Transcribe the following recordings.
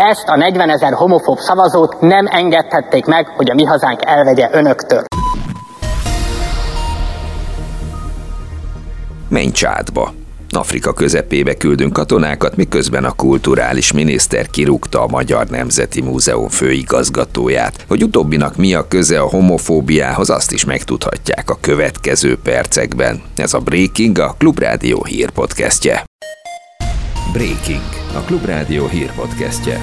Ezt a 40 ezer homofób szavazót nem engedhették meg, hogy a mi hazánk elvegye önöktől. Menj csádba! Afrika közepébe küldünk katonákat, miközben a kulturális miniszter kirúgta a Magyar Nemzeti Múzeum főigazgatóját. Hogy utóbbinak mi a köze a homofóbiához, azt is megtudhatják a következő percekben. Ez a Breaking, a Klubrádió hírpodcastje. Breaking, a Klubrádió hírpodcastje.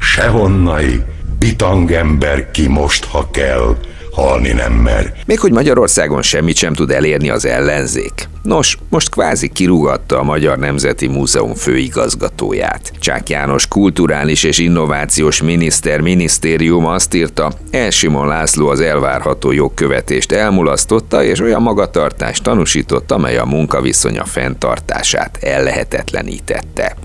Sehonnai, bitangember ki most, ha kell, halni nem mer. Még hogy Magyarországon semmit sem tud elérni az ellenzék. Nos, most kvázi kirúgatta a Magyar Nemzeti Múzeum főigazgatóját. Csák János kulturális és innovációs miniszter minisztérium azt írta, Elsimon László az elvárható jogkövetést elmulasztotta és olyan magatartást tanúsított, amely a munkaviszonya fenntartását ellehetetlenítette.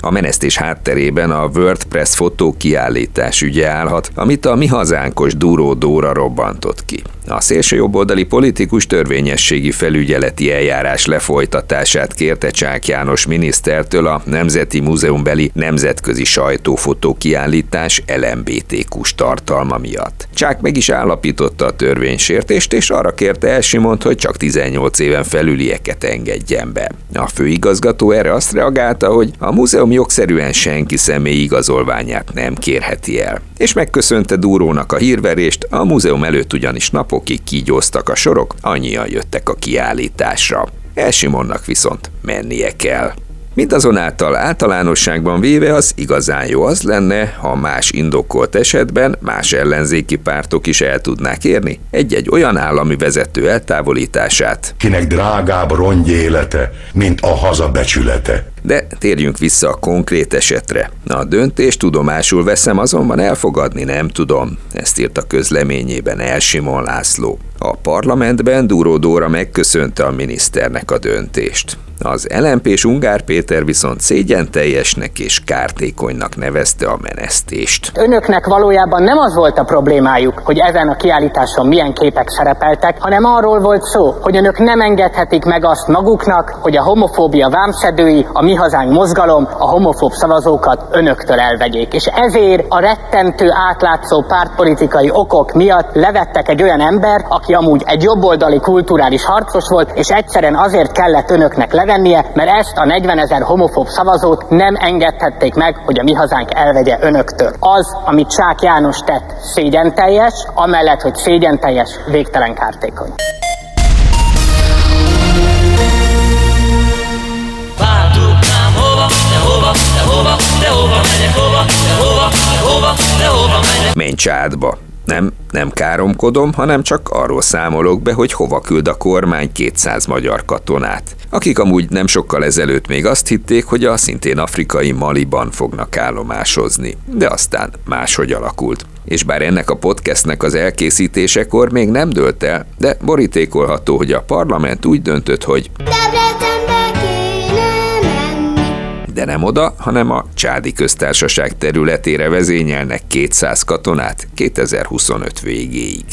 A menesztés hátterében a WordPress fotókiállítás ügye állhat, amit a mi hazánkos Duró Dóra robbantott ki. A szélső jobboldali politikus törvényességi felügyeleti eljárás lefolytatását kérte Csák János minisztertől a Nemzeti Múzeumbeli nemzetközi sajtófotó kiállítás LMBTQ-s tartalma miatt. Csák meg is állapította a törvénysértést, és arra kérte Elsimont, hogy csak 18 éven felülieket engedjen be. A főigazgató erre azt reagálta, hogy a múzeum jogszerűen senki személyi igazolványát nem kérheti el. És megköszönte Dúrónak a hírverést, a múzeum előtt ugyanis napok napokig kígyóztak a sorok, annyian jöttek a kiállításra. Elsimonnak viszont mennie kell. Mindazonáltal általánosságban véve az igazán jó az lenne, ha más indokolt esetben más ellenzéki pártok is el tudnák érni egy-egy olyan állami vezető eltávolítását. Kinek drágább rongy élete, mint a haza becsülete. De térjünk vissza a konkrét esetre. A döntést tudomásul veszem, azonban elfogadni nem tudom, ezt írt a közleményében Elsimon László. A parlamentben Duró Dóra megköszönte a miniszternek a döntést. Az lmp és Ungár Péter viszont szégyen teljesnek és kártékonynak nevezte a menesztést. Önöknek valójában nem az volt a problémájuk, hogy ezen a kiállításon milyen képek szerepeltek, hanem arról volt szó, hogy önök nem engedhetik meg azt maguknak, hogy a homofóbia vámszedői, a mi hazánk mozgalom a homofób szavazókat önöktől elvegyék. És ezért a rettentő átlátszó pártpolitikai okok miatt levettek egy olyan ember, aki amúgy egy jobboldali kulturális harcos volt, és egyszerűen azért kellett önöknek levennie, mert ezt a 40 ezer homofób szavazót nem engedhették meg, hogy a mi hazánk elvegye önöktől. Az, amit Csák János tett, szégyen teljes, amellett, hogy szégyen teljes, végtelen kártékony. Menj csádba! Nem, nem káromkodom, hanem csak arról számolok be, hogy hova küld a kormány 200 magyar katonát, akik amúgy nem sokkal ezelőtt még azt hitték, hogy a szintén afrikai Maliban fognak állomásozni, de aztán máshogy alakult. És bár ennek a podcastnek az elkészítésekor még nem dőlt el, de borítékolható, hogy a parlament úgy döntött, hogy de nem oda, hanem a Csádi köztársaság területére vezényelnek 200 katonát 2025 végéig.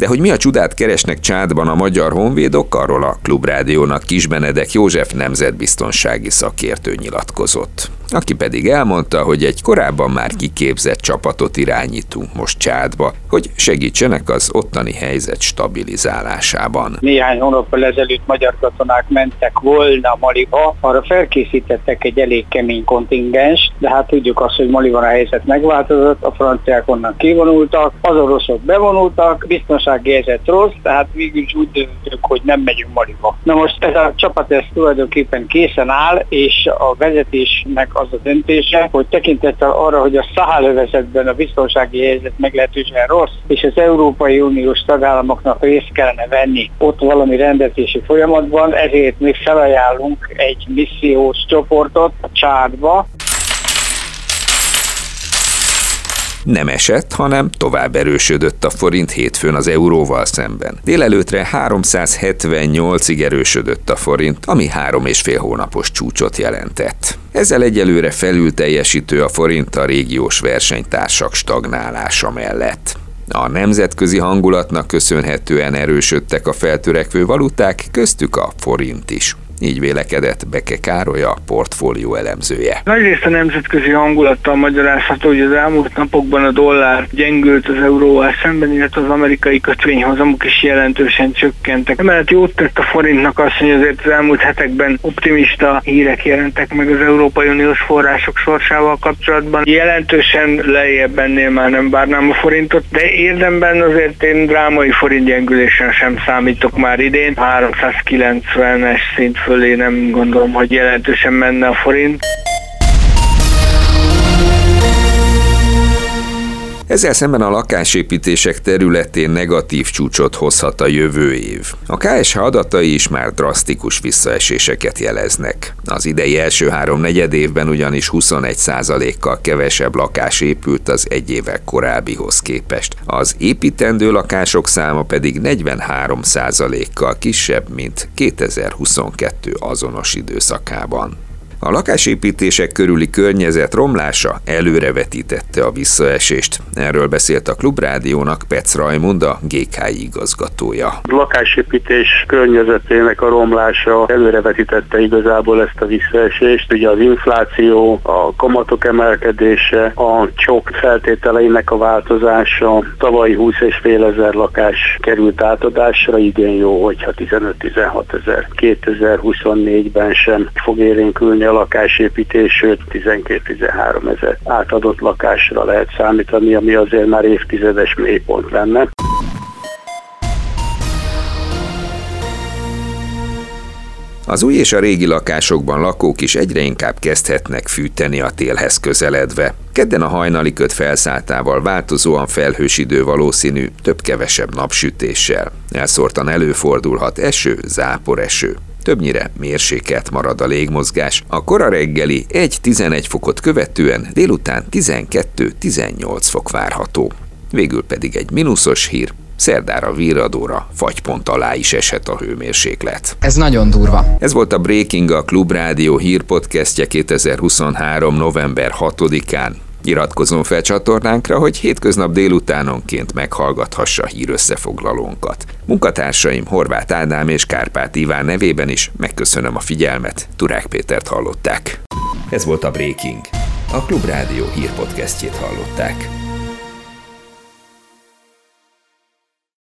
De hogy mi a csodát keresnek Csádban a magyar honvédok, arról a Klubrádiónak Kisbenedek József nemzetbiztonsági szakértő nyilatkozott aki pedig elmondta, hogy egy korábban már kiképzett csapatot irányítunk most Csádba, hogy segítsenek az ottani helyzet stabilizálásában. Néhány hónappal ezelőtt magyar katonák mentek volna Maliba, arra felkészítettek egy elég kemény kontingens, de hát tudjuk azt, hogy Maliban a helyzet megváltozott, a franciák onnan kivonultak, az oroszok bevonultak, biztonsági helyzet rossz, tehát végül is úgy döntök, hogy nem megyünk Maliba. Na most ez a csapat ez tulajdonképpen készen áll, és a vezetésnek az a döntése, hogy tekintettel arra, hogy a Szahálövezetben a biztonsági helyzet meglehetősen rossz, és az Európai Uniós tagállamoknak részt kellene venni ott valami rendezési folyamatban, ezért mi felajánlunk egy missziós csoportot a Csádba, nem esett, hanem tovább erősödött a forint hétfőn az euróval szemben. Délelőtre 378-ig erősödött a forint, ami három és fél hónapos csúcsot jelentett. Ezzel egyelőre felül teljesítő a forint a régiós versenytársak stagnálása mellett. A nemzetközi hangulatnak köszönhetően erősödtek a feltörekvő valuták, köztük a forint is. Így vélekedett Beke Károly a portfólió elemzője. Nagyrészt a nemzetközi hangulattal magyarázható, hogy az elmúlt napokban a dollár gyengült az euróval szemben, illetve az amerikai kötvényhozamok is jelentősen csökkentek. Emellett jót tett a forintnak azt, hogy azért az elmúlt hetekben optimista hírek jelentek meg az Európai Uniós források sorsával kapcsolatban. Jelentősen lejjebb ennél már nem várnám a forintot, de érdemben azért én drámai forint gyengülésen sem számítok már idén. 390-es szint fölé nem gondolom, hogy jelentősen menne a forint. Ezzel szemben a lakásépítések területén negatív csúcsot hozhat a jövő év. A KSH adatai is már drasztikus visszaeséseket jeleznek. Az idei első három negyed évben ugyanis 21%-kal kevesebb lakás épült az egy évvel korábbihoz képest. Az építendő lakások száma pedig 43%-kal kisebb, mint 2022 azonos időszakában. A lakásépítések körüli környezet romlása előrevetítette a visszaesést. Erről beszélt a Klubrádiónak Pec Rajmund, a GKI igazgatója. A lakásépítés környezetének a romlása előrevetítette igazából ezt a visszaesést. Ugye az infláció, a kamatok emelkedése, a csok feltételeinek a változása, tavalyi 20 és fél ezer lakás került átadásra, idén jó, hogyha 15-16 ezer. 2024-ben sem fog érénkülni a lakásépítés, sőt 12-13 ezer átadott lakásra lehet számítani, ami azért már évtizedes mélypont lenne. Az új és a régi lakásokban lakók is egyre inkább kezdhetnek fűteni a télhez közeledve. Kedden a hajnali köt felszálltával változóan felhős idő valószínű, több-kevesebb napsütéssel. Elszórtan előfordulhat eső, zápor eső. Többnyire mérsékelt marad a légmozgás. A kora reggeli 1-11 fokot követően délután 12-18 fok várható. Végül pedig egy mínuszos hír, szerdára víradóra fagypont alá is eshet a hőmérséklet. Ez nagyon durva. Ez volt a Breaking a Klubrádió hírpodcastje 2023. november 6-án. Iratkozzon fel csatornánkra, hogy hétköznap délutánonként meghallgathassa hírösszefoglalónkat. Munkatársaim Horváth Ádám és Kárpát Iván nevében is megköszönöm a figyelmet, Turák Pétert hallották. Ez volt a Breaking. A Klubrádió hírpodcastjét hallották.